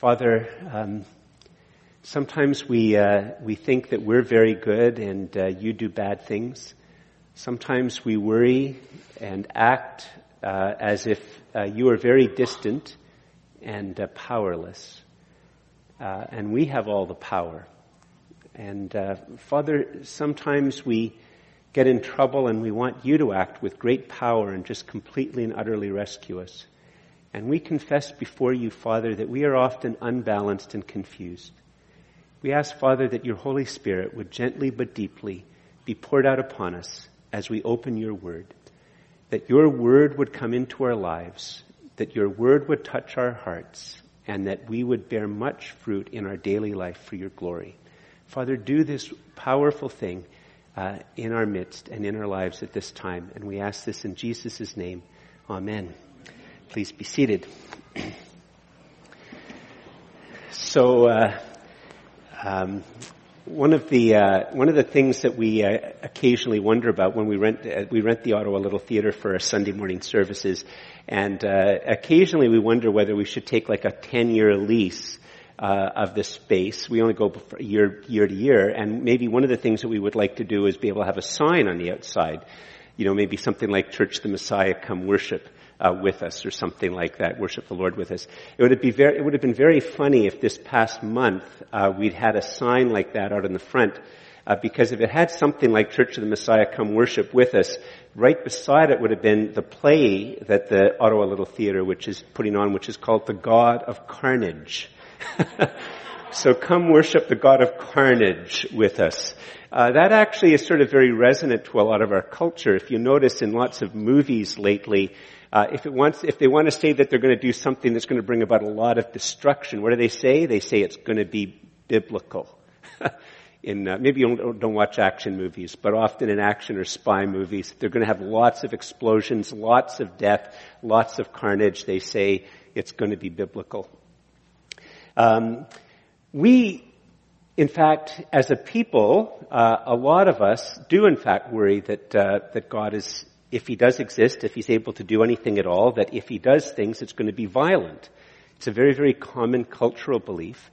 Father, um, sometimes we, uh, we think that we're very good and uh, you do bad things. Sometimes we worry and act uh, as if uh, you are very distant and uh, powerless. Uh, and we have all the power. And Father, sometimes we get in trouble and we want you to act with great power and just completely and utterly rescue us. And we confess before you, Father, that we are often unbalanced and confused. We ask, Father, that your Holy Spirit would gently but deeply be poured out upon us as we open your word. That your word would come into our lives, that your word would touch our hearts, and that we would bear much fruit in our daily life for your glory. Father, do this powerful thing uh, in our midst and in our lives at this time. And we ask this in Jesus' name. Amen. Please be seated. So, uh, um, one of the uh, one of the things that we uh, occasionally wonder about when we rent uh, we rent the Ottawa Little Theatre for our Sunday morning services, and uh, occasionally we wonder whether we should take like a ten year lease uh, of this space. We only go year year to year, and maybe one of the things that we would like to do is be able to have a sign on the outside. You know, maybe something like "Church the Messiah, come worship." Uh, with us or something like that, worship the Lord with us. It would, be very, it would have been very funny if this past month uh, we'd had a sign like that out in the front. Uh, because if it had something like Church of the Messiah come worship with us, right beside it would have been the play that the Ottawa Little Theatre, which is putting on, which is called The God of Carnage. so come worship the God of Carnage with us. Uh, that actually is sort of very resonant to a lot of our culture. If you notice in lots of movies lately, uh, if it wants, if they want to say that they're going to do something that's going to bring about a lot of destruction, what do they say? They say it's going to be biblical. in uh, maybe you don't, don't, watch action movies, but often in action or spy movies, they're going to have lots of explosions, lots of death, lots of carnage. They say it's going to be biblical. Um, we, in fact, as a people, uh, a lot of us do in fact worry that uh, that God is if he does exist, if he's able to do anything at all, that if he does things, it's going to be violent. It's a very, very common cultural belief.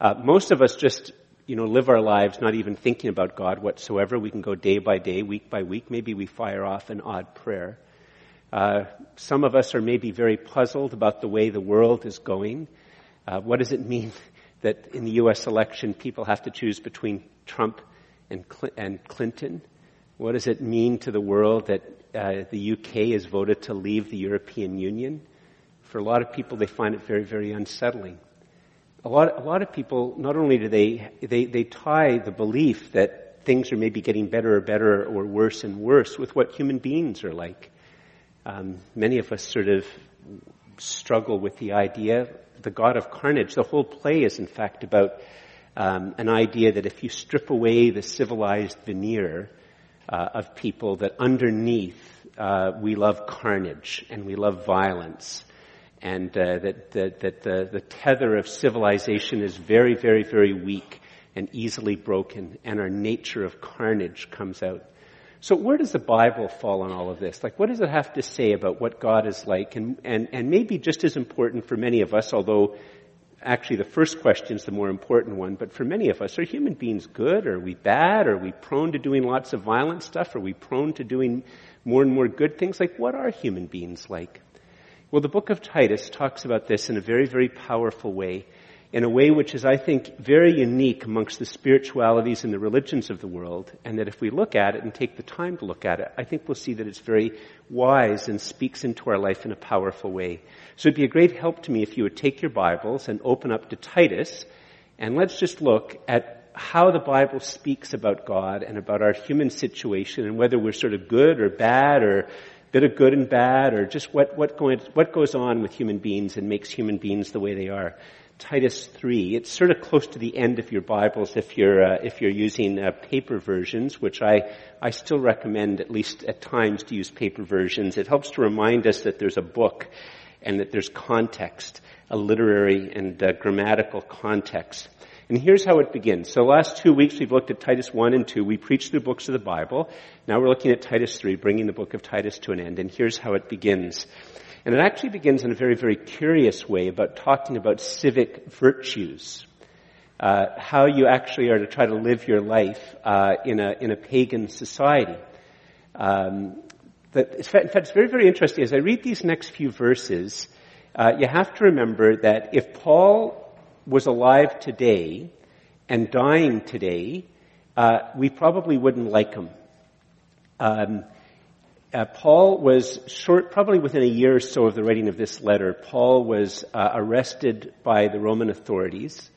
Uh, most of us just, you know, live our lives not even thinking about God whatsoever. We can go day by day, week by week. Maybe we fire off an odd prayer. Uh, some of us are maybe very puzzled about the way the world is going. Uh, what does it mean that in the U.S. election people have to choose between Trump and, and Clinton? What does it mean to the world that uh, the UK has voted to leave the European Union. For a lot of people, they find it very, very unsettling. A lot, a lot of people, not only do they, they, they tie the belief that things are maybe getting better or better or worse and worse with what human beings are like. Um, many of us sort of struggle with the idea, the God of carnage. The whole play is, in fact, about um, an idea that if you strip away the civilized veneer, uh, of people that underneath uh, we love carnage and we love violence and uh, that, that, that the, the tether of civilization is very, very, very weak and easily broken and our nature of carnage comes out. So where does the Bible fall on all of this? Like what does it have to say about what God is like? And, and, and maybe just as important for many of us, although actually the first question is the more important one, but for many of us, are human beings good? Are we bad? Are we prone to doing lots of violent stuff? Are we prone to doing more and more good things? Like, what are human beings like? Well, the book of Titus talks about this in a very, very powerful way in a way which is, I think, very unique amongst the spiritualities and the religions of the world, and that if we look at it and take the time to look at it, I think we'll see that it's very wise and speaks into our life in a powerful way. So it'd be a great help to me if you would take your Bibles and open up to Titus, and let's just look at how the Bible speaks about God and about our human situation and whether we're sort of good or bad or bit of good and bad or just what, what, going, what goes on with human beings and makes human beings the way they are. Titus 3. It's sort of close to the end of your Bibles if you're, uh, if you're using uh, paper versions, which I, I still recommend at least at times to use paper versions. It helps to remind us that there's a book and that there's context, a literary and uh, grammatical context. And here's how it begins. So last two weeks we've looked at Titus 1 and 2. We preached through books of the Bible. Now we're looking at Titus 3, bringing the book of Titus to an end. And here's how it begins. And it actually begins in a very, very curious way about talking about civic virtues. Uh, how you actually are to try to live your life uh, in a in a pagan society. Um, that, in fact, it's very very interesting. As I read these next few verses, uh, you have to remember that if Paul was alive today and dying today, uh, we probably wouldn't like him. Um, uh, Paul was short, probably within a year or so of the writing of this letter, Paul was uh, arrested by the Roman authorities,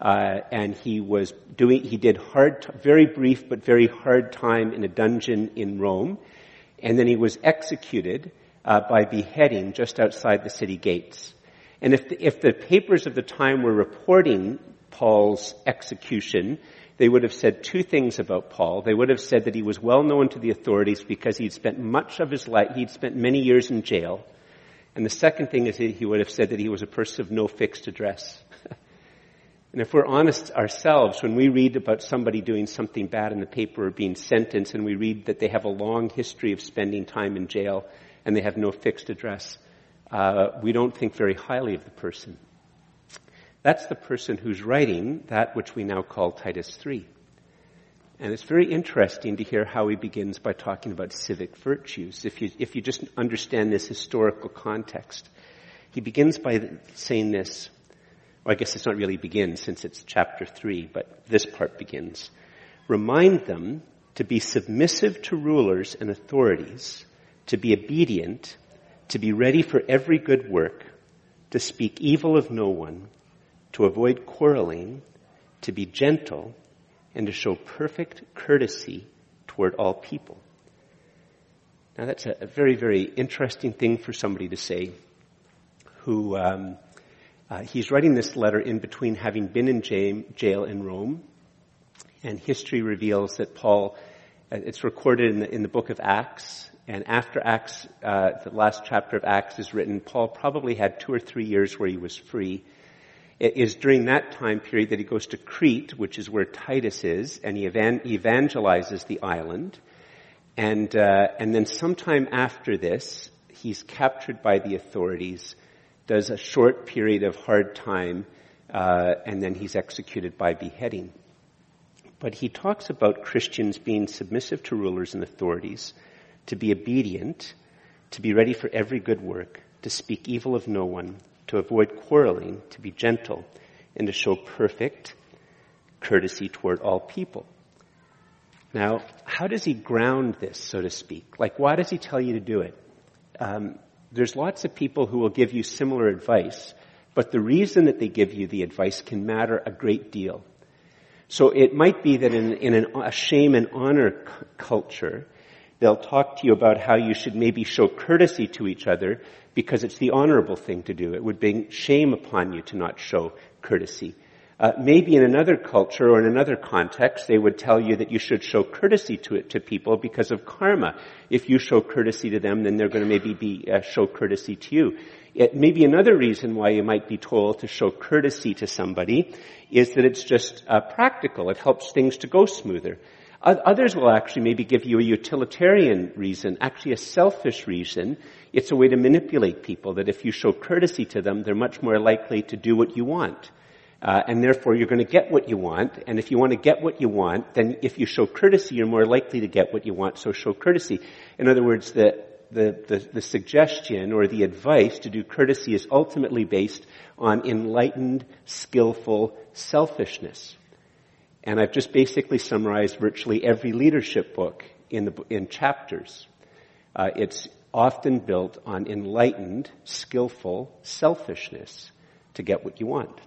uh, and he was doing, he did hard, very brief but very hard time in a dungeon in Rome, and then he was executed uh, by beheading just outside the city gates. And if the, if the papers of the time were reporting Paul's execution, they would have said two things about Paul. They would have said that he was well known to the authorities because he'd spent much of his life, he'd spent many years in jail. And the second thing is he would have said that he was a person of no fixed address. and if we're honest ourselves, when we read about somebody doing something bad in the paper or being sentenced and we read that they have a long history of spending time in jail and they have no fixed address, uh, we don't think very highly of the person. That's the person who's writing that which we now call Titus 3. And it's very interesting to hear how he begins by talking about civic virtues. If you, if you just understand this historical context, he begins by saying this. Well, I guess it's not really begins since it's chapter 3, but this part begins. Remind them to be submissive to rulers and authorities, to be obedient, to be ready for every good work, to speak evil of no one, to avoid quarreling, to be gentle, and to show perfect courtesy toward all people. Now that's a, very, very interesting thing for somebody to say who, um, uh, he's writing this letter in between having been in jail in Rome, and history reveals that Paul, uh, it's recorded in the, in the book of Acts, and after Acts, uh, the last chapter of Acts is written, Paul probably had two or three years where he was free. It is during that time period that he goes to Crete, which is where Titus is, and he evangelizes the island. And, uh, and then sometime after this, he's captured by the authorities, does a short period of hard time, uh, and then he's executed by beheading. But he talks about Christians being submissive to rulers and authorities, to be obedient, to be ready for every good work, to speak evil of no one, to avoid quarreling, to be gentle, and to show perfect courtesy toward all people. Now, how does he ground this, so to speak? Like, why does he tell you to do it? Um, there's lots of people who will give you similar advice, but the reason that they give you the advice can matter a great deal. So it might be that in, in an, a shame and honor c- culture, They'll talk to you about how you should maybe show courtesy to each other because it's the honorable thing to do. It would bring shame upon you to not show courtesy. Uh, maybe in another culture or in another context, they would tell you that you should show courtesy to it to people because of karma. If you show courtesy to them, then they're going to maybe be uh, show courtesy to you. It may be another reason why you might be told to show courtesy to somebody is that it's just uh, practical. It helps things to go smoother. Others will actually maybe give you a utilitarian reason, actually a selfish reason. It's a way to manipulate people that if you show courtesy to them, they're much more likely to do what you want. Uh, and therefore you're going to get what you want. And if you want to get what you want, then if you show courtesy, you're more likely to get what you want. So show courtesy. In other words, the, the, the, the suggestion or the advice to do courtesy is ultimately based on enlightened, skillful selfishness. And I've just basically summarized virtually every leadership book in, the, in chapters. Uh, it's often built on enlightened, skillful selfishness to get what you want.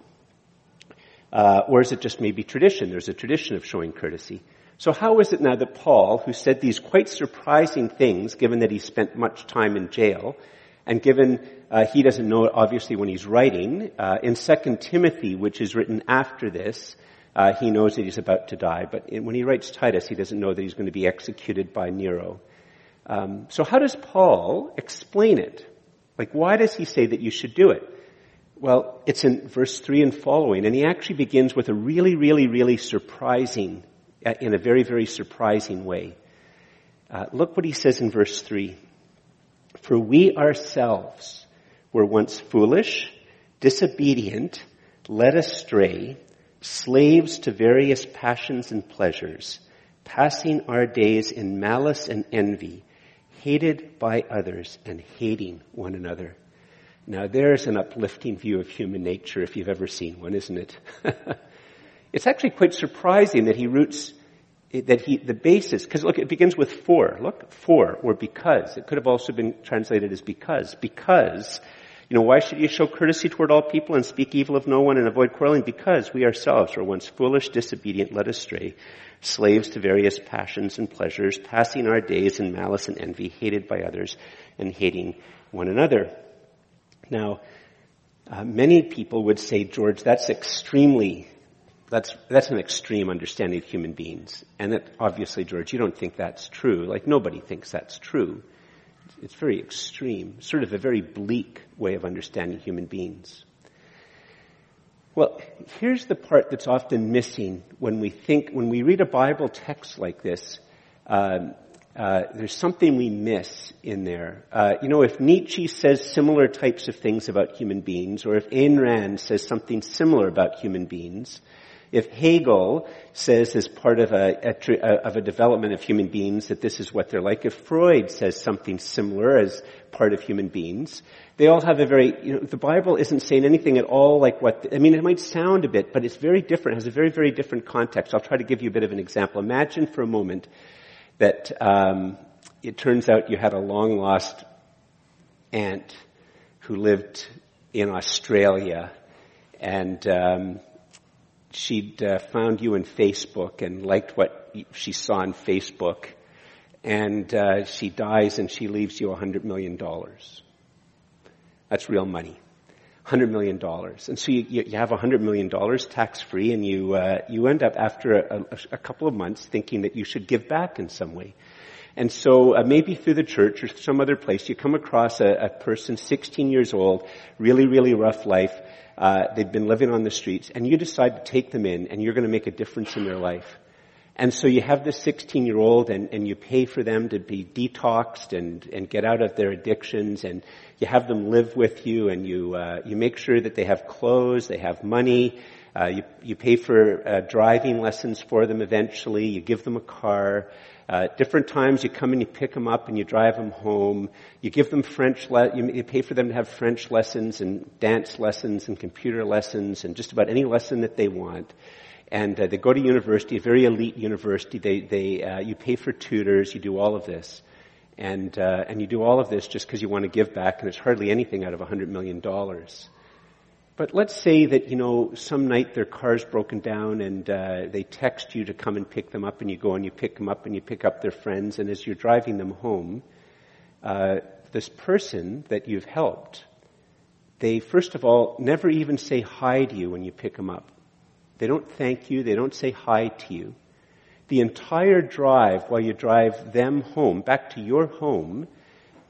Uh, or is it just maybe tradition? There's a tradition of showing courtesy. So how is it now that Paul, who said these quite surprising things, given that he spent much time in jail, and given uh, he doesn't know it obviously when he's writing, uh, in 2 Timothy, which is written after this, uh, he knows that he's about to die, but when he writes Titus, he doesn't know that he's going to be executed by Nero. Um, so how does Paul explain it? Like, why does he say that you should do it? Well, it's in verse 3 and following, and he actually begins with a really, really, really surprising, uh, in a very, very surprising way. Uh, look what he says in verse 3. For we ourselves were once foolish, disobedient, led astray, slaves to various passions and pleasures, passing our days in malice and envy, hated by others and hating one another. Now there's an uplifting view of human nature if you've ever seen one, isn't it? it's actually quite surprising that he roots that he, the basis, because look, it begins with for. Look, for, or because. It could have also been translated as because. Because, you know, why should you show courtesy toward all people and speak evil of no one and avoid quarreling? Because we ourselves were once foolish, disobedient, led astray, slaves to various passions and pleasures, passing our days in malice and envy, hated by others and hating one another. Now, uh, many people would say, George, that's extremely that's, that's an extreme understanding of human beings. And that, obviously, George, you don't think that's true. Like, nobody thinks that's true. It's very extreme, sort of a very bleak way of understanding human beings. Well, here's the part that's often missing when we think, when we read a Bible text like this, um, uh, there's something we miss in there. Uh, you know, if Nietzsche says similar types of things about human beings, or if Ayn Rand says something similar about human beings, if Hegel says as part of a, a, of a development of human beings that this is what they're like, if Freud says something similar as part of human beings, they all have a very, you know, the Bible isn't saying anything at all like what, I mean, it might sound a bit, but it's very different, has a very, very different context. I'll try to give you a bit of an example. Imagine for a moment that um, it turns out you had a long lost aunt who lived in Australia and um, she'd uh, found you in Facebook and liked what she saw on Facebook, and uh, she dies and she leaves you a hundred million dollars. That's real money. Hundred million dollars, and so you, you have a hundred million dollars tax free, and you uh, you end up after a, a, a, couple of months thinking that you should give back in some way. And so uh, maybe through the church or some other place, you come across a, a person, 16 years old, really, really rough life, uh, they've been living on the streets, and you decide to take them in, and you're going to make a difference in their life. And so you have this 16 year old and, and you pay for them to be detoxed and, and get out of their addictions and you have them live with you and you, uh, you make sure that they have clothes, they have money, uh, you, you pay for uh, driving lessons for them eventually, you give them a car, uh, different times you come and you pick them up and you drive them home. You give them French, le- you, you pay for them to have French lessons and dance lessons and computer lessons and just about any lesson that they want. And uh, they go to university, a very elite university. They, they, uh, you pay for tutors. You do all of this, and uh, and you do all of this just because you want to give back, and it's hardly anything out of a hundred million dollars. But let's say that, you know, some night their car's broken down and uh, they text you to come and pick them up and you go and you pick them up and you pick up their friends and as you're driving them home, uh, this person that you've helped, they first of all never even say hi to you when you pick them up. They don't thank you. They don't say hi to you. The entire drive while you drive them home, back to your home,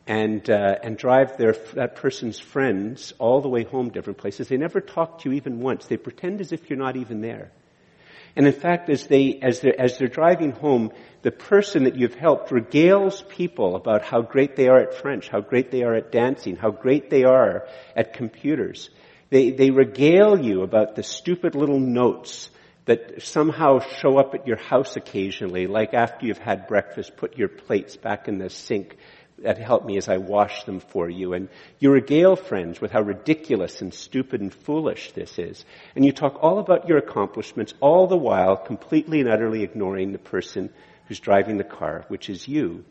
and uh, and drive their that person's friends all the way home different places. They never talk to you even once. They pretend as if you're not even there. And in fact, as they as they as they're driving home, the person that you've helped regales people about how great they are at French, how great they are at dancing, how great they are at computers. They they regale you about the stupid little notes that somehow show up at your house occasionally, like after you've had breakfast, put your plates back in the sink that help me as I wash them for you. And you regale friends with how ridiculous and stupid and foolish this is. And you talk all about your accomplishments, all the while completely and utterly ignoring the person who's driving the car, which is you.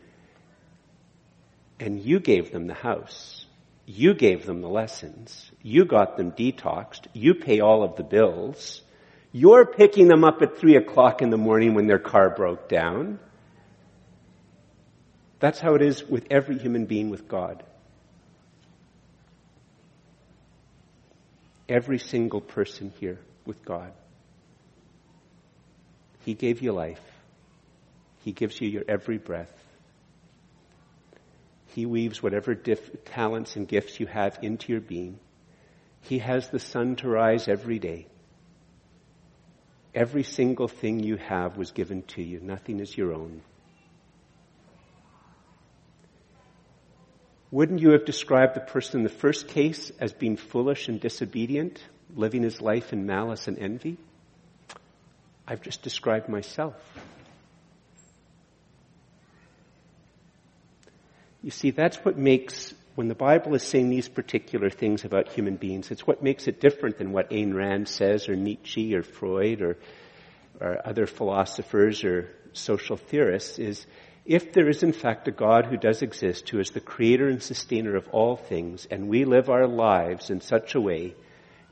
And you gave them the house. You gave them the lessons. You got them detoxed. You pay all of the bills. You're picking them up at three o'clock in the morning when their car broke down. That's how it is with every human being with God. Every single person here with God. He gave you life. He gives you your every breath. He weaves whatever talents and gifts you have into your being. He has the sun to rise every day. Every single thing you have was given to you. Nothing is your own. Wouldn't you have described the person in the first case as being foolish and disobedient, living his life in malice and envy? I've just described myself. You see, that's what makes, when the Bible is saying these particular things about human beings, it's what makes it different than what Ayn Rand says, or Nietzsche, or Freud, or, or other philosophers, or social theorists, is if there is in fact a God who does exist, who is the creator and sustainer of all things, and we live our lives in such a way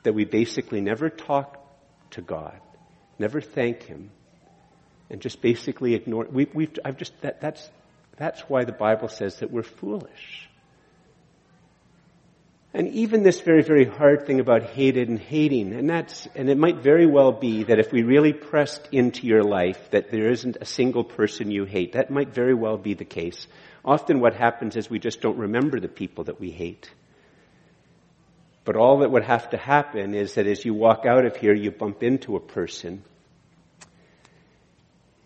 that we basically never talk to God, never thank Him, and just basically ignore, we, we've, I've just, that, that's, that's why the Bible says that we're foolish. And even this very, very hard thing about hated and hating, and that's, and it might very well be that if we really pressed into your life that there isn't a single person you hate, that might very well be the case. Often what happens is we just don't remember the people that we hate. But all that would have to happen is that as you walk out of here, you bump into a person,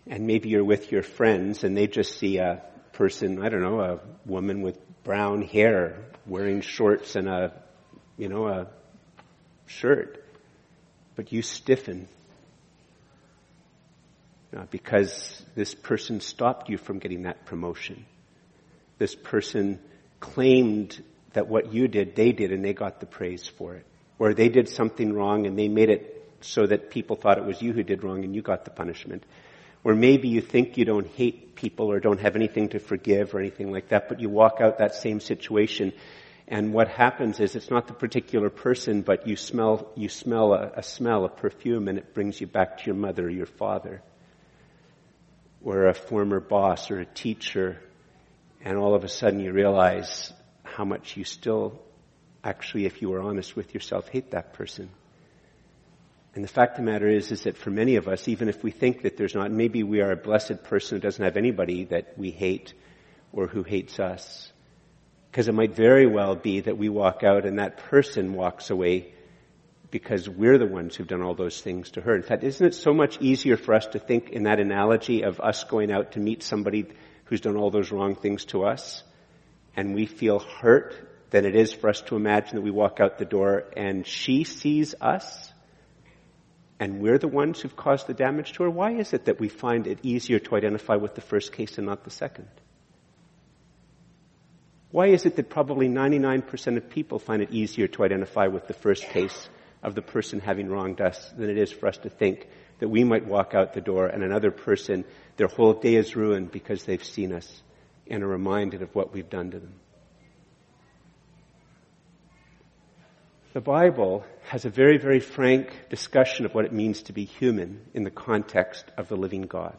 and maybe you're with your friends and they just see a person, I don't know, a woman with brown hair wearing shorts and a, you know, a shirt. But you stiffen uh, because this person stopped you from getting that promotion. This person claimed that what you did, they did, and they got the praise for it. Or they did something wrong and they made it so that people thought it was you who did wrong and you got the punishment. Or maybe you think you don't hate people or don't have anything to forgive or anything like that, but you walk out that same situation and what happens is it's not the particular person, but you smell, you smell a, a smell, a perfume, and it brings you back to your mother or your father. Or a former boss or a teacher, and all of a sudden you realize how much you still actually, if you were honest with yourself, hate that person. And the fact of the matter is, is that for many of us, even if we think that there's not, maybe we are a blessed person who doesn't have anybody that we hate or who hates us. Because it might very well be that we walk out and that person walks away because we're the ones who've done all those things to her. In fact, isn't it so much easier for us to think in that analogy of us going out to meet somebody who's done all those wrong things to us and we feel hurt than it is for us to imagine that we walk out the door and she sees us and we're the ones who've caused the damage to her, why is it that we find it easier to identify with the first case and not the second? Why is it that probably 99% of people find it easier to identify with the first case of the person having wronged us than it is for us to think that we might walk out the door and another person, their whole day is ruined because they've seen us and are reminded of what we've done to them? The Bible has a very, very frank discussion of what it means to be human in the context of the living God.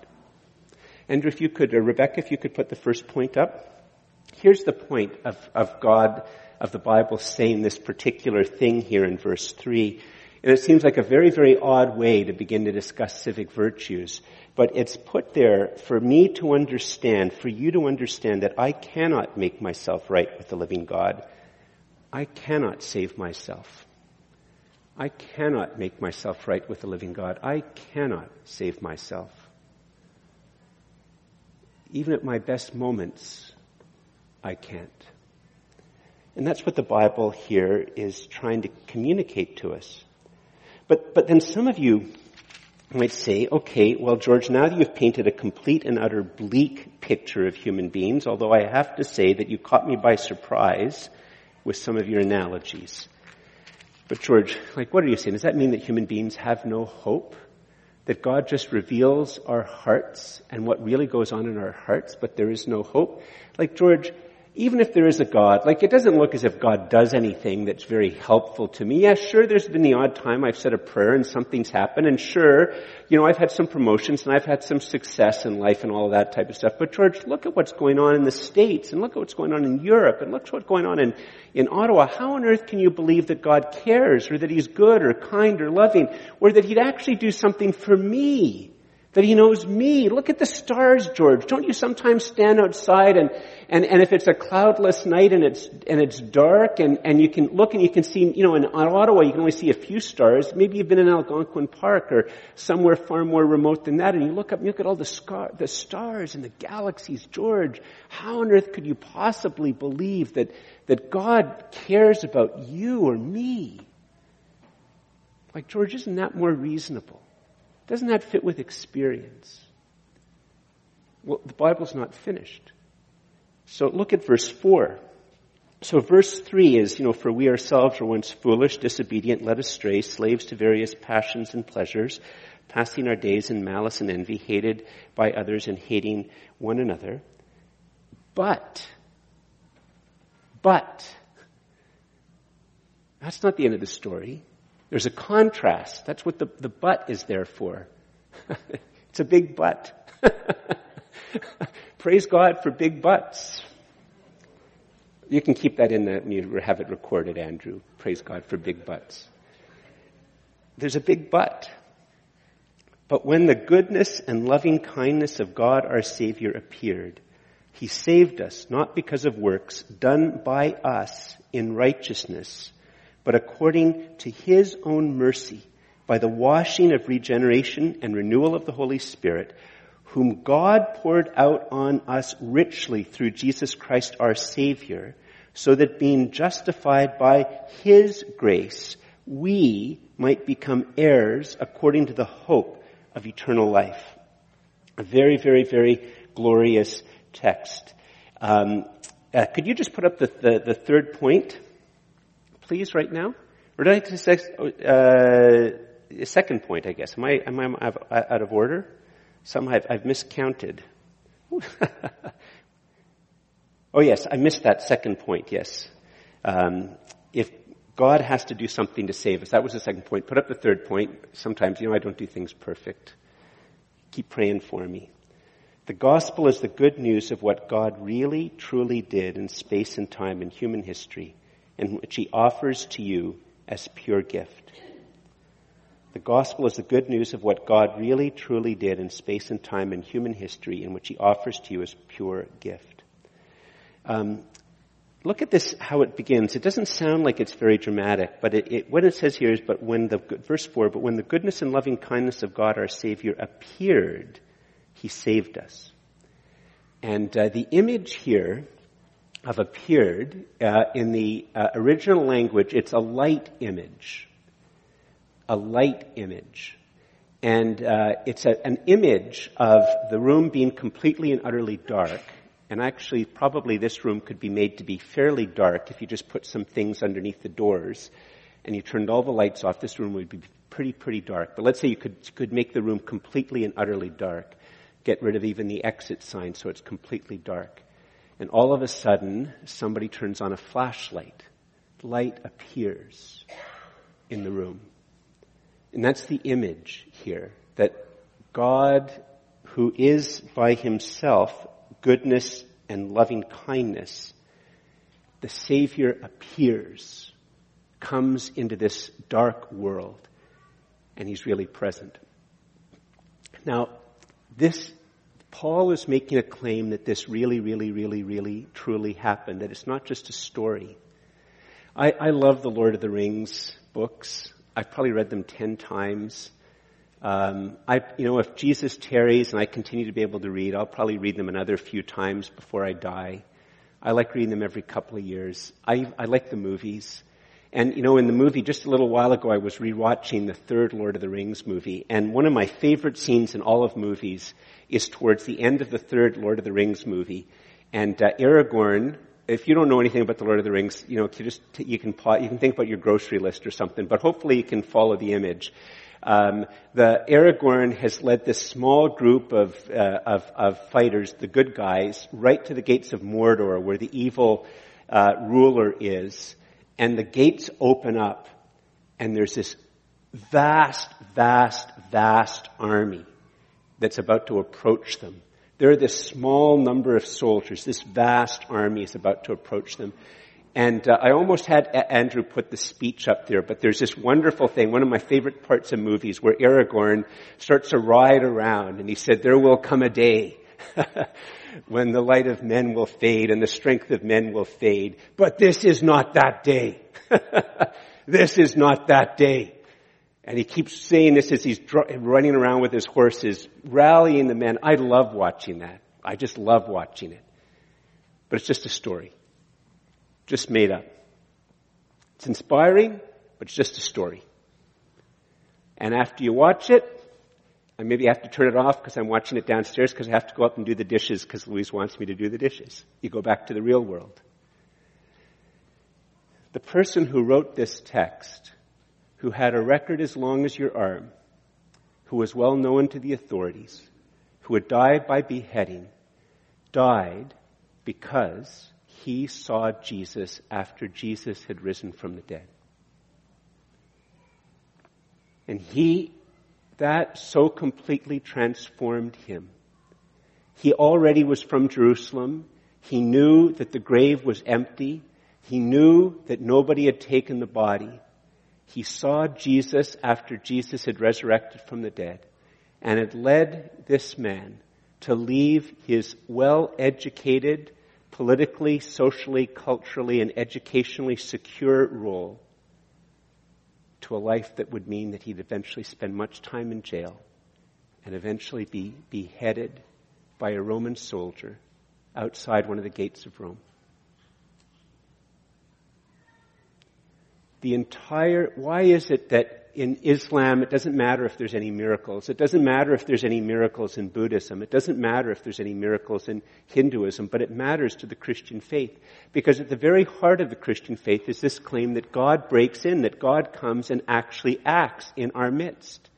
Andrew, if you could, or Rebecca, if you could put the first point up. Here's the point of, of God, of the Bible saying this particular thing here in verse 3. And it seems like a very, very odd way to begin to discuss civic virtues. But it's put there for me to understand, for you to understand that I cannot make myself right with the living God. I cannot save myself. I cannot make myself right with the living God. I cannot save myself. Even at my best moments, I can't. And that's what the Bible here is trying to communicate to us. But, but then some of you might say, okay, well, George, now that you've painted a complete and utter bleak picture of human beings, although I have to say that you caught me by surprise with some of your analogies. But George, like, what are you saying? Does that mean that human beings have no hope? That God just reveals our hearts and what really goes on in our hearts, but there is no hope? Like, George, even if there is a God, like it doesn't look as if God does anything that's very helpful to me. Yeah, sure, there's been the odd time I've said a prayer and something's happened, and sure, you know, I've had some promotions and I've had some success in life and all of that type of stuff. But George, look at what's going on in the States, and look at what's going on in Europe, and look at what's going on in, in Ottawa. How on earth can you believe that God cares, or that He's good, or kind, or loving, or that He'd actually do something for me? That he knows me. Look at the stars, George. Don't you sometimes stand outside and, and, and if it's a cloudless night and it's, and it's dark and, and you can look and you can see, you know, in Ottawa you can only see a few stars. Maybe you've been in Algonquin Park or somewhere far more remote than that and you look up and you look at all the, scar, the stars and the galaxies. George, how on earth could you possibly believe that, that God cares about you or me? Like, George, isn't that more reasonable? Doesn't that fit with experience? Well, the Bible's not finished. So look at verse 4. So verse 3 is, you know, for we ourselves were once foolish, disobedient, led astray, slaves to various passions and pleasures, passing our days in malice and envy, hated by others and hating one another. But, but, that's not the end of the story. There's a contrast. That's what the, the but is there for. it's a big but. Praise God for big butts. You can keep that in the, you have it recorded, Andrew. Praise God for big butts. There's a big but. But when the goodness and loving kindness of God our Savior appeared, He saved us not because of works done by us in righteousness, but according to his own mercy, by the washing of regeneration and renewal of the Holy Spirit, whom God poured out on us richly through Jesus Christ our Savior, so that being justified by his grace, we might become heirs according to the hope of eternal life. A very, very, very glorious text. Um, uh, could you just put up the, the, the third point? Please, right now? Or did I say, uh, second point, I guess. Am I, am I out of order? Some I've, I've miscounted. oh yes, I missed that second point, yes. Um, if God has to do something to save us, that was the second point. Put up the third point. Sometimes, you know, I don't do things perfect. Keep praying for me. The gospel is the good news of what God really, truly did in space and time in human history and which he offers to you as pure gift. The gospel is the good news of what God really truly did in space and time and human history, in which he offers to you as pure gift. Um, look at this, how it begins. It doesn't sound like it's very dramatic, but it, it, what it says here is, but when the, verse 4, but when the goodness and loving kindness of God our Savior appeared, he saved us. And uh, the image here have appeared uh, in the uh, original language. It's a light image, a light image, and uh, it's a, an image of the room being completely and utterly dark. And actually, probably this room could be made to be fairly dark if you just put some things underneath the doors and you turned all the lights off. This room would be pretty, pretty dark. But let's say you could, could make the room completely and utterly dark. Get rid of even the exit sign so it's completely dark. And all of a sudden, somebody turns on a flashlight. Light appears in the room. And that's the image here that God, who is by himself goodness and loving kindness, the Savior appears, comes into this dark world, and he's really present. Now, this Paul is making a claim that this really, really, really, really, truly happened, that it's not just a story. I, I love the Lord of the Rings books. I've probably read them ten times. Um, I, you know, if Jesus tarries and I continue to be able to read, I'll probably read them another few times before I die. I like reading them every couple of years. I, I like the movies. And, you know, in the movie, just a little while ago, I was rewatching the third Lord of the Rings movie, and one of my favorite scenes in all of movies is towards the end of the third Lord of the Rings movie. And uh, Aragorn, if you don't know anything about the Lord of the Rings, you know, you just you can you can think about your grocery list or something, but hopefully you can follow the image. Um, the Aragorn has led this small group of, uh, of, of fighters, the good guys, right to the gates of Mordor, where the evil uh, ruler is and the gates open up and there's this vast, vast, vast army that's about to approach them. There are this small number of soldiers. This vast army is about to approach them. And uh, I almost had Andrew put the speech up there, but there's this wonderful thing, one of my favorite parts of movies, where Aragorn starts to ride around, and he said, there will come a day when the light of men will fade and the strength of men will fade. But this is not that day. this is not that day. And he keeps saying this as he's running around with his horses, rallying the men. I love watching that. I just love watching it. But it's just a story just made up. It's inspiring, but it's just a story. And after you watch it, I maybe have to turn it off because I'm watching it downstairs because I have to go up and do the dishes because Louise wants me to do the dishes. You go back to the real world. The person who wrote this text, who had a record as long as your arm, who was well known to the authorities, who had died by beheading, died because he saw Jesus after Jesus had risen from the dead. And he, that so completely transformed him. He already was from Jerusalem. He knew that the grave was empty. He knew that nobody had taken the body. He saw Jesus after Jesus had resurrected from the dead. And it led this man to leave his well-educated, politically, socially, culturally, and educationally secure role to a life that would mean that he'd eventually spend much time in jail and eventually be beheaded by a Roman soldier outside one of the gates of Rome. The entire, why is it that in Islam, it doesn't matter if there's any miracles. It doesn't matter if there's any miracles in Buddhism. It doesn't matter if there's any miracles in Hinduism, but it matters to the Christian faith. Because at the very heart of the Christian faith is this claim that God breaks in, that God comes and actually acts in our midst.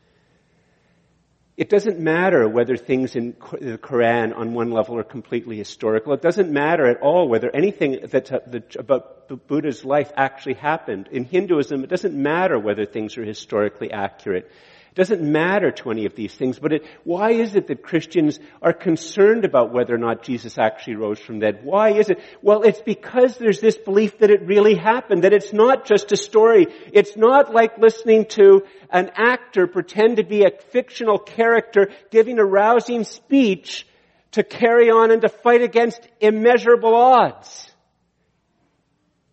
It doesn't matter whether things in the Quran on one level are completely historical. It doesn't matter at all whether anything that, uh, about Buddha's life actually happened. In Hinduism, it doesn't matter whether things are historically accurate. Doesn't matter to any of these things, but it, why is it that Christians are concerned about whether or not Jesus actually rose from the dead? Why is it? Well, it's because there's this belief that it really happened, that it's not just a story. It's not like listening to an actor pretend to be a fictional character giving a rousing speech to carry on and to fight against immeasurable odds.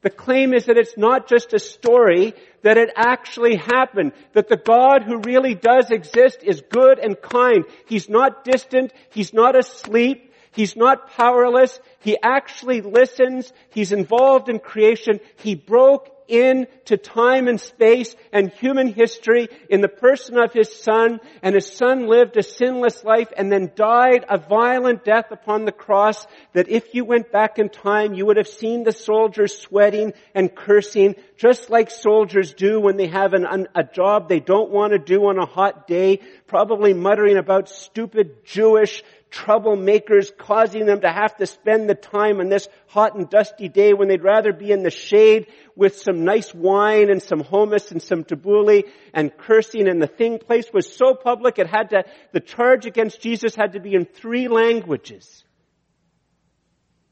The claim is that it's not just a story, that it actually happened. That the God who really does exist is good and kind. He's not distant. He's not asleep. He's not powerless. He actually listens. He's involved in creation. He broke into time and space and human history in the person of his son, and his son lived a sinless life and then died a violent death upon the cross that if you went back in time, you would have seen the soldiers sweating and cursing, just like soldiers do when they have an, a job they don't want to do on a hot day, probably muttering about stupid Jewish troublemakers causing them to have to spend the time on this hot and dusty day when they'd rather be in the shade with some nice wine and some hummus and some tabbouleh and cursing and the thing place was so public it had to, the charge against Jesus had to be in three languages.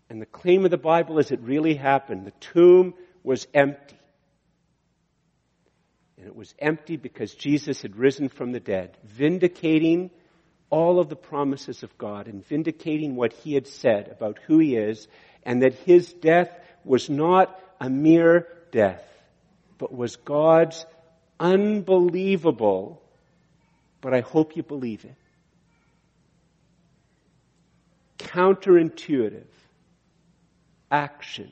And the claim of the Bible is it really happened. The tomb was empty. And it was empty because Jesus had risen from the dead, vindicating all of the promises of God and vindicating what he had said about who he is and that his death was not a mere death, but was God's unbelievable, but I hope you believe it, counterintuitive action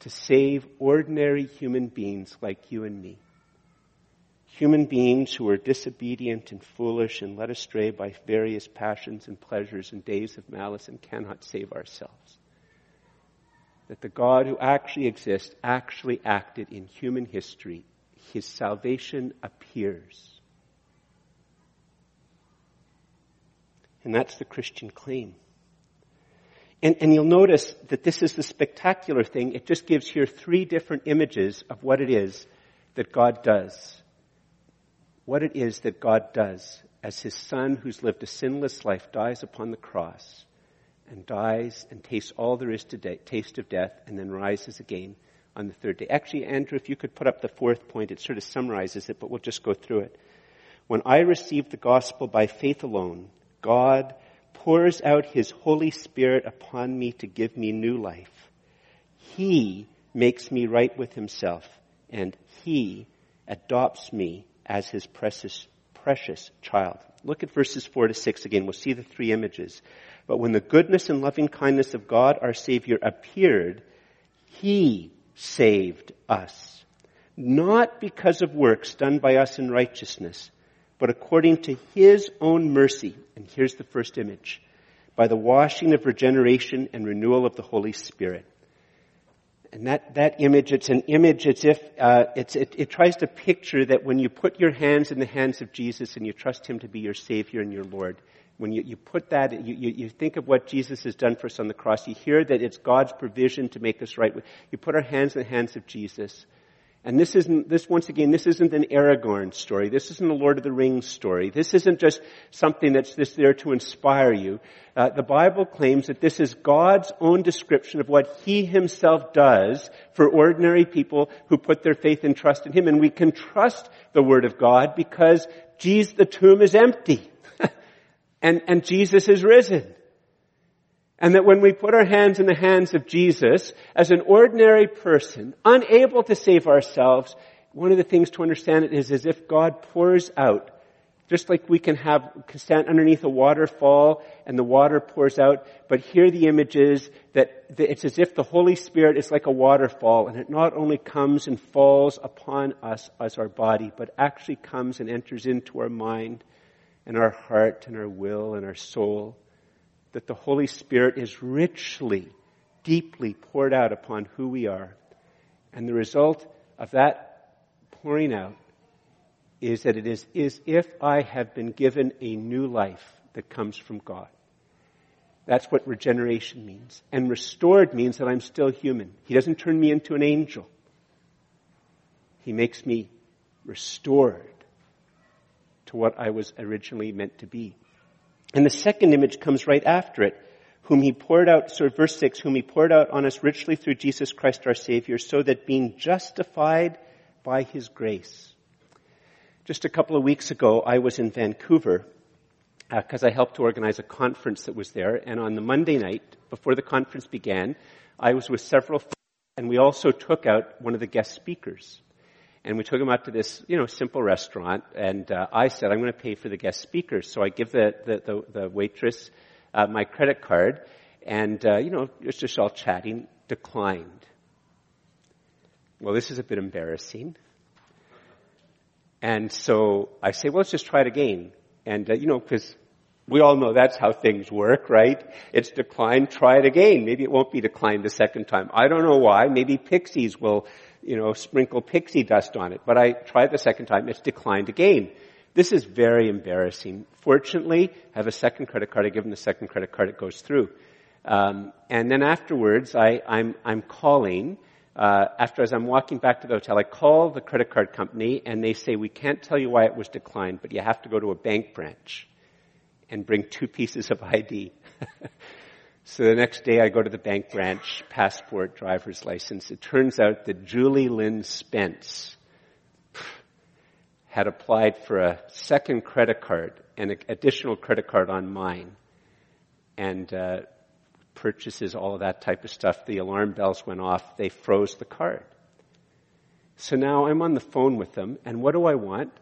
to save ordinary human beings like you and me human beings who are disobedient and foolish and led astray by various passions and pleasures and days of malice and cannot save ourselves. That the God who actually exists actually acted in human history. His salvation appears. And that's the Christian claim. And, and, you'll notice that this is the spectacular thing. It just gives here three different images of what it is that God does what it is that God does as his son who's lived a sinless life dies upon the cross and dies and tastes all there is to de- taste of death and then rises again. on the third day. Actually, Andrew, if you could put up the fourth point, it sort of summarizes it, but we'll just go through it. When I received the gospel by faith alone, God pours out his Holy Spirit upon me to give me new life. He makes me right with himself, and he adopts me as his precious, precious child. Look at verses 4 to 6 again. We'll see the three images. But when the goodness and loving kindness of God our Savior appeared, He saved us. Not because of works done by us in righteousness, but according to His own mercy. And here's the first image. By the washing of regeneration and renewal of the Holy Spirit. And that, that image, it's an image, it's if, uh, it's, it, it tries to picture that when you put your hands in the hands of Jesus and you trust Him to be your Savior and your Lord, when you, you put that, you, you, you, think of what Jesus has done for us on the cross, you hear that it's God's provision to make us right. You put our hands in the hands of Jesus. And this isn't, this once again, this isn't an Aragorn story. This isn't a Lord of the Rings story. This isn't just something that's just there to inspire you. Uh, the Bible claims that this is God's own description of what He Himself does for ordinary people who put their faith and trust in Him. And we can trust the Word of God because Jesus, the tomb is empty and, and Jesus is risen. And that when we put our hands in the hands of Jesus, as an ordinary person, unable to save ourselves, one of the things to understand it is as if God pours out, just like we can have, can stand underneath a waterfall and the water pours out, but here the image is that it's as if the Holy Spirit is like a waterfall and it not only comes and falls upon us as our body, but actually comes and enters into our mind and our heart and our will and our soul, that the Holy Spirit is richly, deeply poured out upon who we are. And the result of that pouring out is that it is, is if I have been given a new life that comes from God. That's what regeneration means. And restored means that I'm still human. He doesn't turn me into an angel. He makes me restored to what I was originally meant to be. And the second image comes right after it. Whom he poured out, so verse 6, whom he poured out on us richly through Jesus Christ our Savior, so that being justified by his grace. Just a couple of weeks ago, I was in Vancouver because uh, I helped to organize a conference that was there. And on the Monday night, before the conference began, I was with several, friends, and we also took out one of the guest speakers and we took him out to this, you know, simple restaurant. And uh, I said, I'm going to pay for the guest speakers. So I give the the, the, the waitress uh, my credit card, and uh, you know, it's just all chatting. Declined. Well, this is a bit embarrassing. And so I say, well, let's just try it again. And uh, you know, because we all know that's how things work, right? It's declined, try it again. Maybe it won't be declined the second time. I don't know why. Maybe Pixies will you know, sprinkle pixie dust on it. But I tried the second time, it's declined again. This is very embarrassing. Fortunately, I have a second credit card. I give them the second credit card. It goes through. Um, and then afterwards, I, I'm, I'm calling. Uh, after as I'm walking back to the hotel, I call the credit card company, and they say we can't tell you why it was declined, but you have to go to a bank branch and bring two pieces of ID. So the next day I go to the bank branch, passport, driver's license. It turns out that Julie Lynn Spence had applied for a second credit card, an additional credit card on mine, and uh, purchases, all of that type of stuff. The alarm bells went off. They froze the card. So now I'm on the phone with them, and what do I want?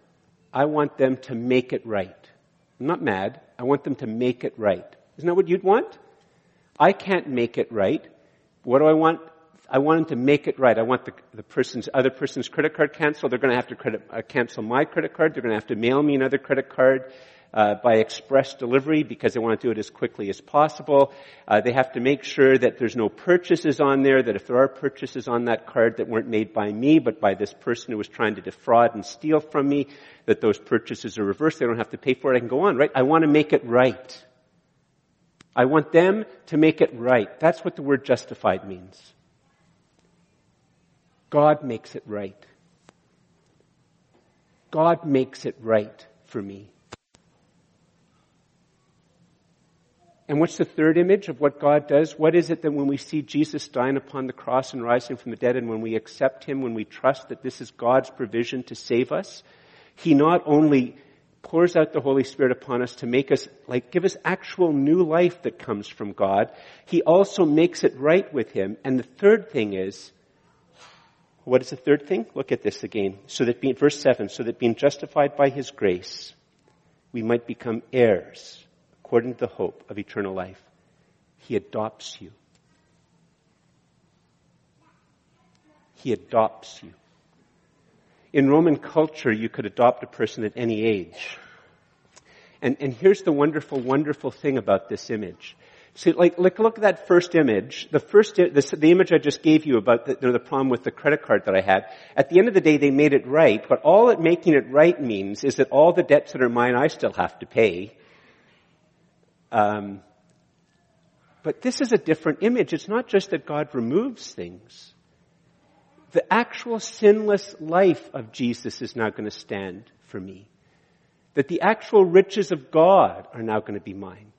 I want them to make it right. I'm not mad. I want them to make it right. Isn't that what you'd want? I can't make it right. What do I want? I want them to make it right. I want the, the person's, other person's credit card canceled. They're going to have to credit, uh, cancel my credit card. They're going to have to mail me another credit card. Uh, by express delivery because they want to do it as quickly as possible. Uh, they have to make sure that there's no purchases on there, that if there are purchases on that card that weren't made by me, but by this person who was trying to defraud and steal from me, that those purchases are reversed. They don't have to pay for it. I can go on, right? I want to make it right. I want them to make it right. That's what the word justified means. God makes it right. God makes it right for me. And what's the third image of what God does? What is it that when we see Jesus dying upon the cross and rising from the dead and when we accept Him, when we trust that this is God's provision to save us, He not only pours out the Holy Spirit upon us to make us, like, give us actual new life that comes from God, He also makes it right with Him. And the third thing is, what is the third thing? Look at this again. So that being, verse 7, so that being justified by His grace, we might become heirs according to the hope of eternal life. He adopts you. He adopts you. In Roman culture, you could adopt a person at any age. And, and here's the wonderful, wonderful thing about this image. See, like, like, look at that first image. The first, the, the image I just gave you about the, you know, the problem with the credit card that I had. At the end of the day, they made it right, but all it making it right means is that all the debts that are mine, I still have to pay. Um, but this is a different image. It's not just that God removes things. The actual sinless life of Jesus is now going to stand for me. That the actual riches of God are now going to be mine.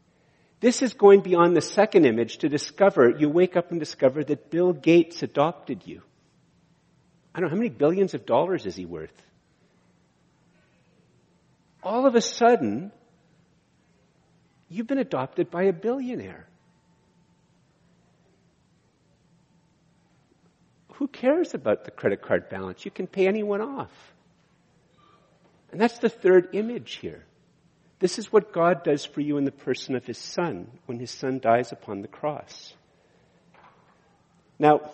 This is going beyond the second image to discover, you wake up and discover that Bill Gates adopted you. I don't know, how many billions of dollars is he worth? All of a sudden, you've been adopted by a billionaire. Who cares about the credit card balance? You can pay anyone off. And that's the third image here. This is what God does for you in the person of His Son when His Son dies upon the cross. Now,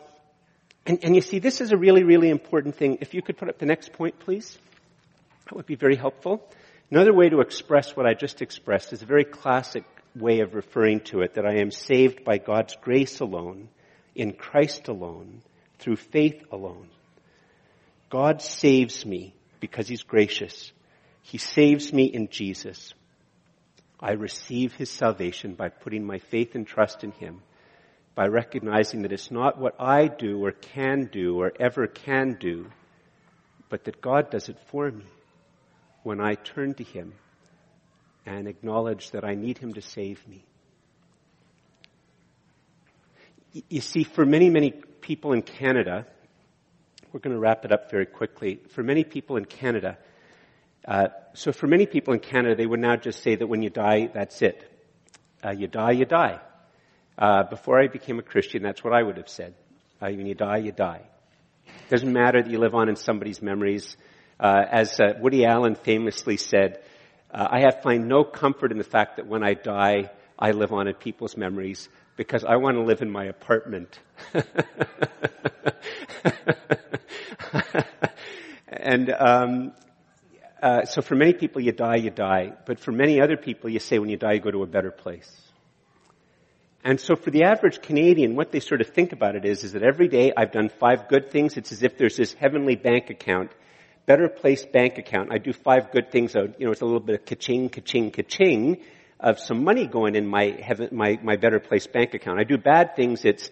and, and, you see, this is a really, really important thing. If you could put up the next point, please. That would be very helpful. Another way to express what I just expressed is a very classic way of referring to it, that I am saved by God's grace alone, in Christ alone, through faith alone. God saves me because He's gracious. He saves me in Jesus. I receive his salvation by putting my faith and trust in him, by recognizing that it's not what I do or can do or ever can do, but that God does it for me when I turn to him and acknowledge that I need him to save me. You see, for many, many people in Canada, we're going to wrap it up very quickly. For many people in Canada, uh, so for many people in Canada, they would now just say that when you die, that's it. Uh, you die, you die. Uh, before I became a Christian, that's what I would have said. Uh, when you die, you die. It doesn't matter that you live on in somebody's memories. Uh, as Woody Allen famously said, I have find no comfort in the fact that when I die, I live on in people's memories because I want to live in my apartment. and um, uh, so for many people, you die, you die. But for many other people, you say when you die, you go to a better place. And so for the average Canadian, what they sort of think about it is, is that every day I've done five good things. It's as if there's this heavenly bank account, better place bank account. I do five good things. You know, it's a little bit of ka-ching, ka-ching, ka-ching of some money going in my heaven, my, my better place bank account. I do bad things. It's,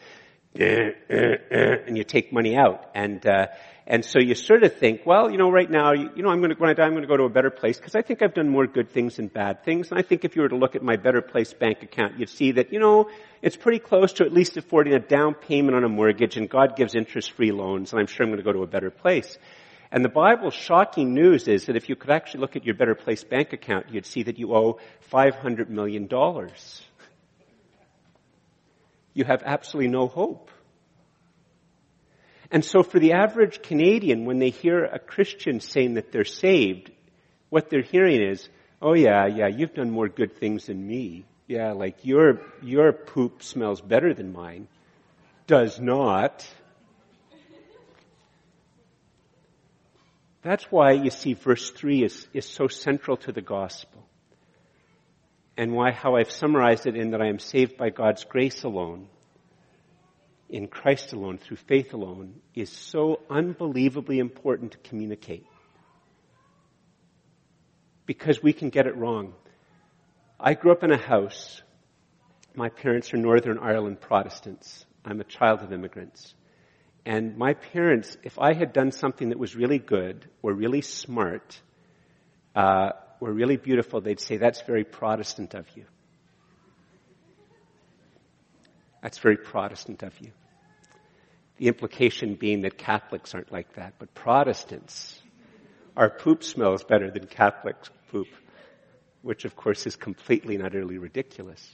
eh, eh, eh, and you take money out. And, uh, and so you sort of think, well, you know, right now, you, you know, I'm going to, when I die, I'm going to go to a better place because I think I've done more good things than bad things. And I think if you were to look at my better place bank account, you'd see that, you know, it's pretty close to at least affording a down payment on a mortgage and God gives interest-free loans and I'm sure I'm going to go to a better place. And the Bible's shocking news is that if you could actually look at your better place bank account, you'd see that you owe $500 million. You have absolutely no hope. And so for the average Canadian, when they hear a Christian saying that they're saved, what they're hearing is, oh yeah, yeah, you've done more good things than me. Yeah, like your, your poop smells better than mine. Does not. That's why you see verse 3 is, is so central to the gospel. And why, how I've summarized it in that I am saved by God's grace alone in Christ alone, through faith alone, is so unbelievably important to communicate. Because we can get it wrong. I grew up in a house. My parents are Northern Ireland Protestants. I'm a child of immigrants. And my parents, if I had done something that was really good or really smart uh, or really beautiful, they'd say, that's very Protestant of you. That's very Protestant of you. The implication being that Catholics aren't like that, but Protestants, our poop smells better than Catholics poop, which of course is completely and utterly ridiculous.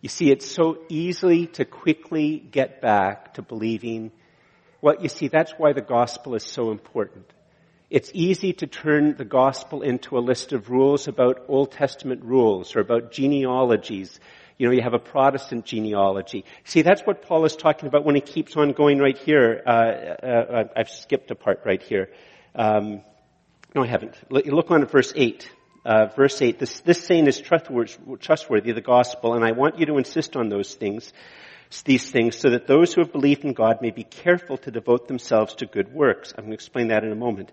You see, it's so easy to quickly get back to believing, well, you see, that's why the gospel is so important. It's easy to turn the gospel into a list of rules about Old Testament rules or about genealogies. You know, you have a Protestant genealogy. See, that's what Paul is talking about when he keeps on going right here. Uh, uh, uh I've skipped a part right here. Um, no, I haven't. Look on at verse 8 uh, verse 8, this, this saying is trustworthy, the gospel, and I want you to insist on those things, these things, so that those who have believed in God may be careful to devote themselves to good works. I'm going to explain that in a moment.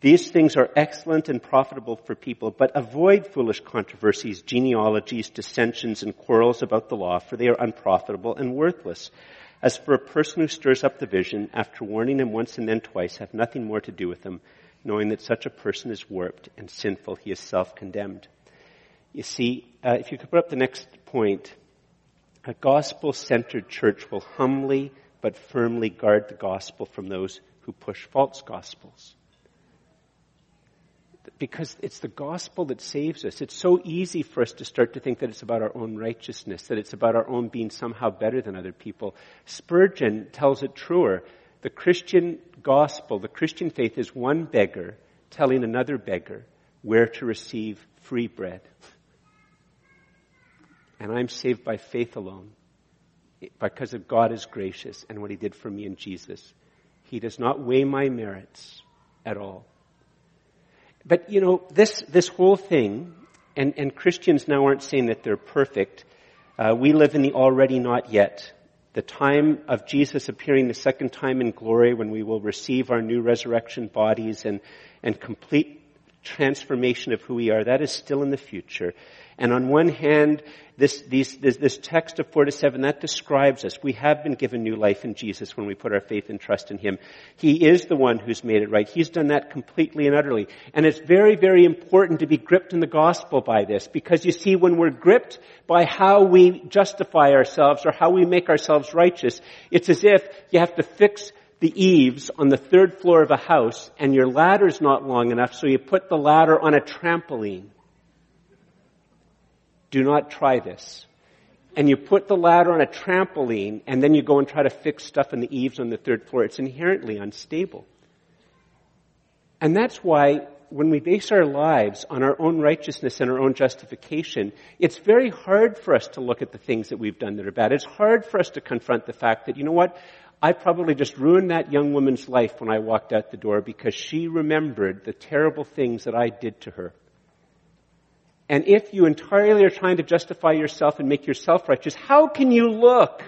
These things are excellent and profitable for people, but avoid foolish controversies, genealogies, dissensions, and quarrels about the law, for they are unprofitable and worthless. As for a person who stirs up division, after warning him once and then twice, have nothing more to do with him, knowing that such a person is warped and sinful, he is self-condemned. You see, uh, if you could put up the next point, a gospel-centered church will humbly but firmly guard the gospel from those who push false gospels. Because it's the gospel that saves us. It's so easy for us to start to think that it's about our own righteousness, that it's about our own being somehow better than other people. Spurgeon tells it truer. The Christian gospel, the Christian faith is one beggar telling another beggar where to receive free bread. And I'm saved by faith alone because of God is gracious and what he did for me in Jesus. He does not weigh my merits at all. But you know, this, this whole thing, and, and Christians now aren't saying that they're perfect. Uh, we live in the already not yet the time of Jesus appearing the second time in glory when we will receive our new resurrection bodies and, and complete transformation of who we are, that is still in the future. And on one hand, this, these, this, this, text of 4 to 7, that describes us. We have been given new life in Jesus when we put our faith and trust in Him. He is the one who's made it right. He's done that completely and utterly. And it's very, very important to be gripped in the gospel by this because you see, when we're gripped by how we justify ourselves or how we make ourselves righteous, it's as if you have to fix the eaves on the third floor of a house and your ladder's not long enough, so you put the ladder on a trampoline do not try this. And you put the ladder on a trampoline and then you go and try to fix stuff in the eaves on the third floor. It's inherently unstable. And that's why when we base our lives on our own righteousness and our own justification, it's very hard for us to look at the things that we've done that are bad. It's hard for us to confront the fact that, you know what? I probably just ruined that young woman's life when I walked out the door because she remembered the terrible things that I did to her. And if you entirely are trying to justify yourself and make yourself righteous, how can you look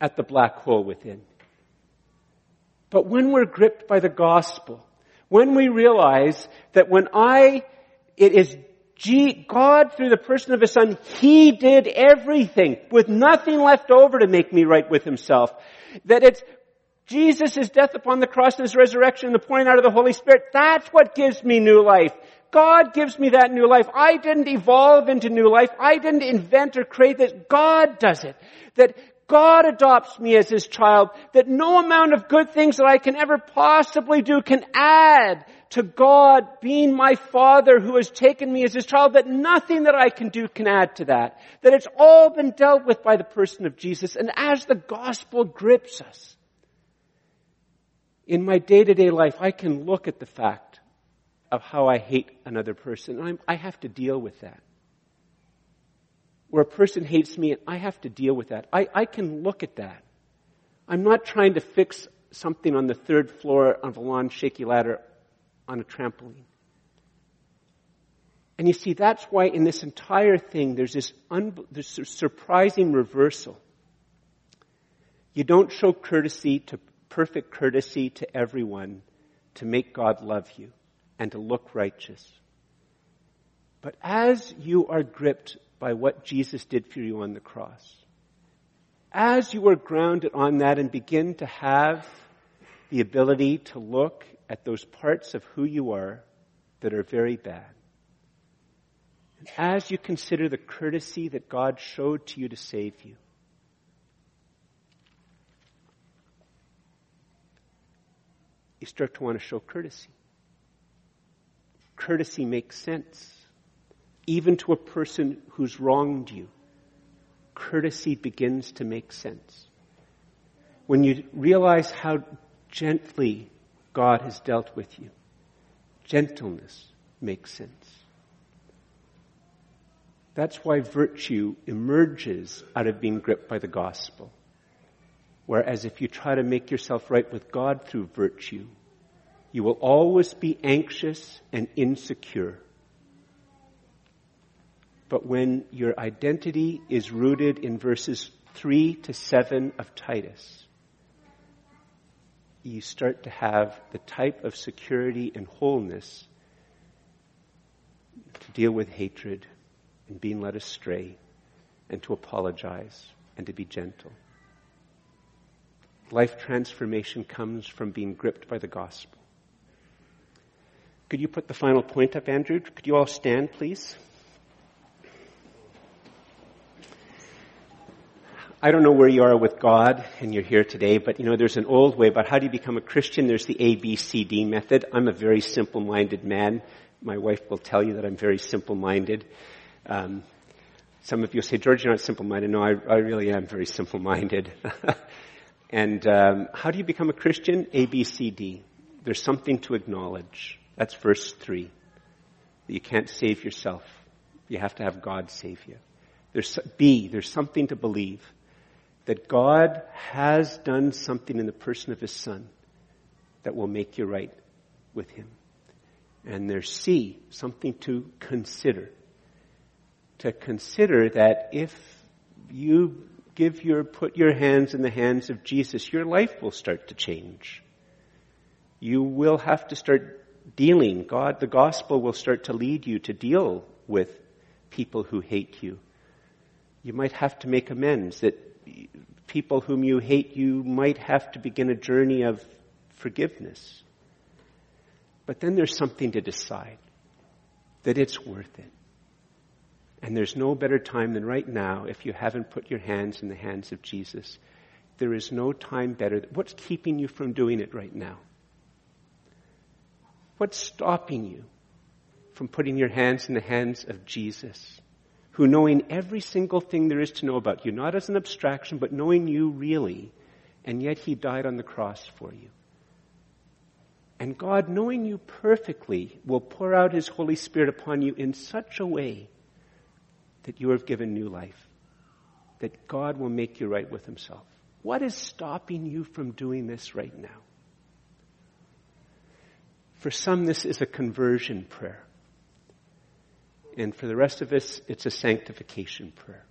at the black hole within? But when we're gripped by the gospel, when we realize that when I, it is G, God through the person of His Son, He did everything with nothing left over to make me right with Himself. That it's Jesus' death upon the cross and His resurrection the pouring out of the Holy Spirit. That's what gives me new life. God gives me that new life. I didn't evolve into new life. I didn't invent or create this. God does it. That God adopts me as His child. That no amount of good things that I can ever possibly do can add to God being my Father who has taken me as His child. That nothing that I can do can add to that. That it's all been dealt with by the person of Jesus. And as the gospel grips us, in my day-to-day life, I can look at the fact of how I hate another person. I'm, I have to deal with that. Where a person hates me, I have to deal with that. I, I can look at that. I'm not trying to fix something on the third floor of a lawn shaky ladder on a trampoline. And you see, that's why in this entire thing, there's this, un- this surprising reversal. You don't show courtesy to perfect courtesy to everyone to make God love you and to look righteous. But as you are gripped by what Jesus did for you on the cross, as you are grounded on that and begin to have the ability to look at those parts of who you are that are very bad, and as you consider the courtesy that God showed to you to save you, you start to want to show courtesy. Courtesy makes sense. Even to a person who's wronged you, courtesy begins to make sense. When you realize how gently God has dealt with you, gentleness makes sense. That's why virtue emerges out of being gripped by the gospel. Whereas if you try to make yourself right with God through virtue, you will always be anxious and insecure. But when your identity is rooted in verses 3 to 7 of Titus, you start to have the type of security and wholeness to deal with hatred and being led astray and to apologize and to be gentle. Life transformation comes from being gripped by the gospel. Could you put the final point up, Andrew? Could you all stand, please? I don't know where you are with God and you're here today, but you know, there's an old way about how do you become a Christian. There's the ABCD method. I'm a very simple-minded man. My wife will tell you that I'm very simple-minded. Um, some of you say, George, you're not simple-minded. No, I, I really am very simple-minded. and um, how do you become a Christian? A, B, C, D. There's something to acknowledge. That's verse three. You can't save yourself. You have to have God save you. There's B. There's something to believe that God has done something in the person of His Son that will make you right with Him. And there's C. Something to consider to consider that if you give your, put your hands in the hands of Jesus, your life will start to change. You will have to start dealing. God, the gospel will start to lead you to deal with people who hate you. You might have to make amends that people whom you hate, you might have to begin a journey of forgiveness. But then there's something to decide that it's worth it. And there's no better time than right now if you haven't put your hands in the hands of Jesus. There is no time better. What's keeping you from doing it right now? What's stopping you from putting your hands in the hands of Jesus, who knowing every single thing there is to know about you, not as an abstraction, but knowing you really, and yet he died on the cross for you. And God, knowing you perfectly, will pour out his Holy Spirit upon you in such a way that you have given new life, that God will make you right with Himself. What is stopping you from doing this right now? For some, this is a conversion prayer. And for the rest of us, it's a sanctification prayer.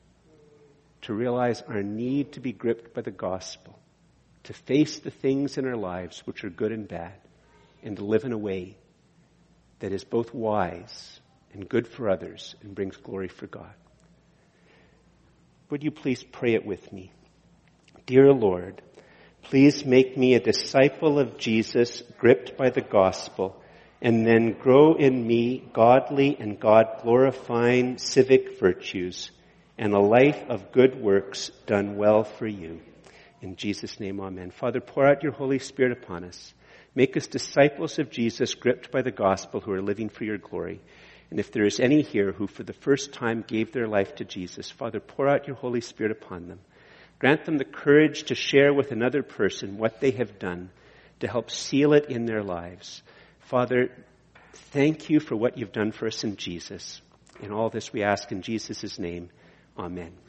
To realize our need to be gripped by the gospel, to face the things in our lives which are good and bad, and to live in a way that is both wise and good for others and brings glory for God. Would you please pray it with me? Dear Lord, please make me a disciple of Jesus gripped by the gospel and then grow in me godly and God glorifying civic virtues and a life of good works done well for you. In Jesus' name, amen. Father, pour out your Holy Spirit upon us. Make us disciples of Jesus gripped by the gospel who are living for your glory. And if there is any here who for the first time gave their life to Jesus, Father, pour out your Holy Spirit upon them. Grant them the courage to share with another person what they have done to help seal it in their lives. Father, thank you for what you've done for us in Jesus. In all this we ask in Jesus' name. Amen.